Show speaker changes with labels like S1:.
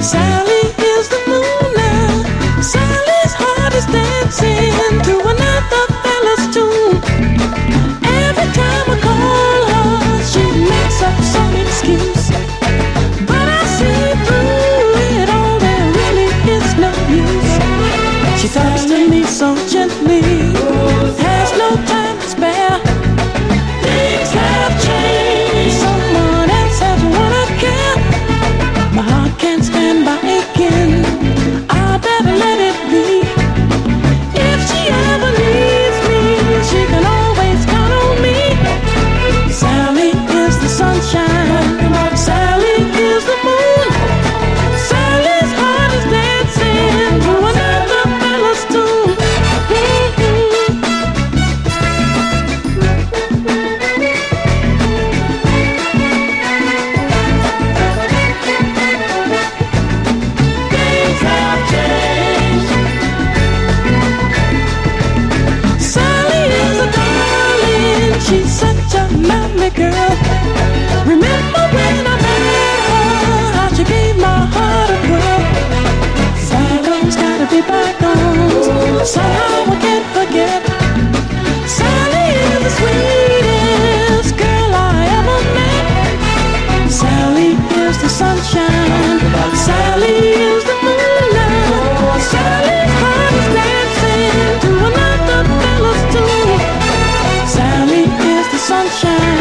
S1: Sally is the moon now. Sally's heart is dancing to Remember, girl. Remember when I made her? How she gave my heart a break. Gotta be. Somehow I can't forget. Sally is the sweet. sunshine.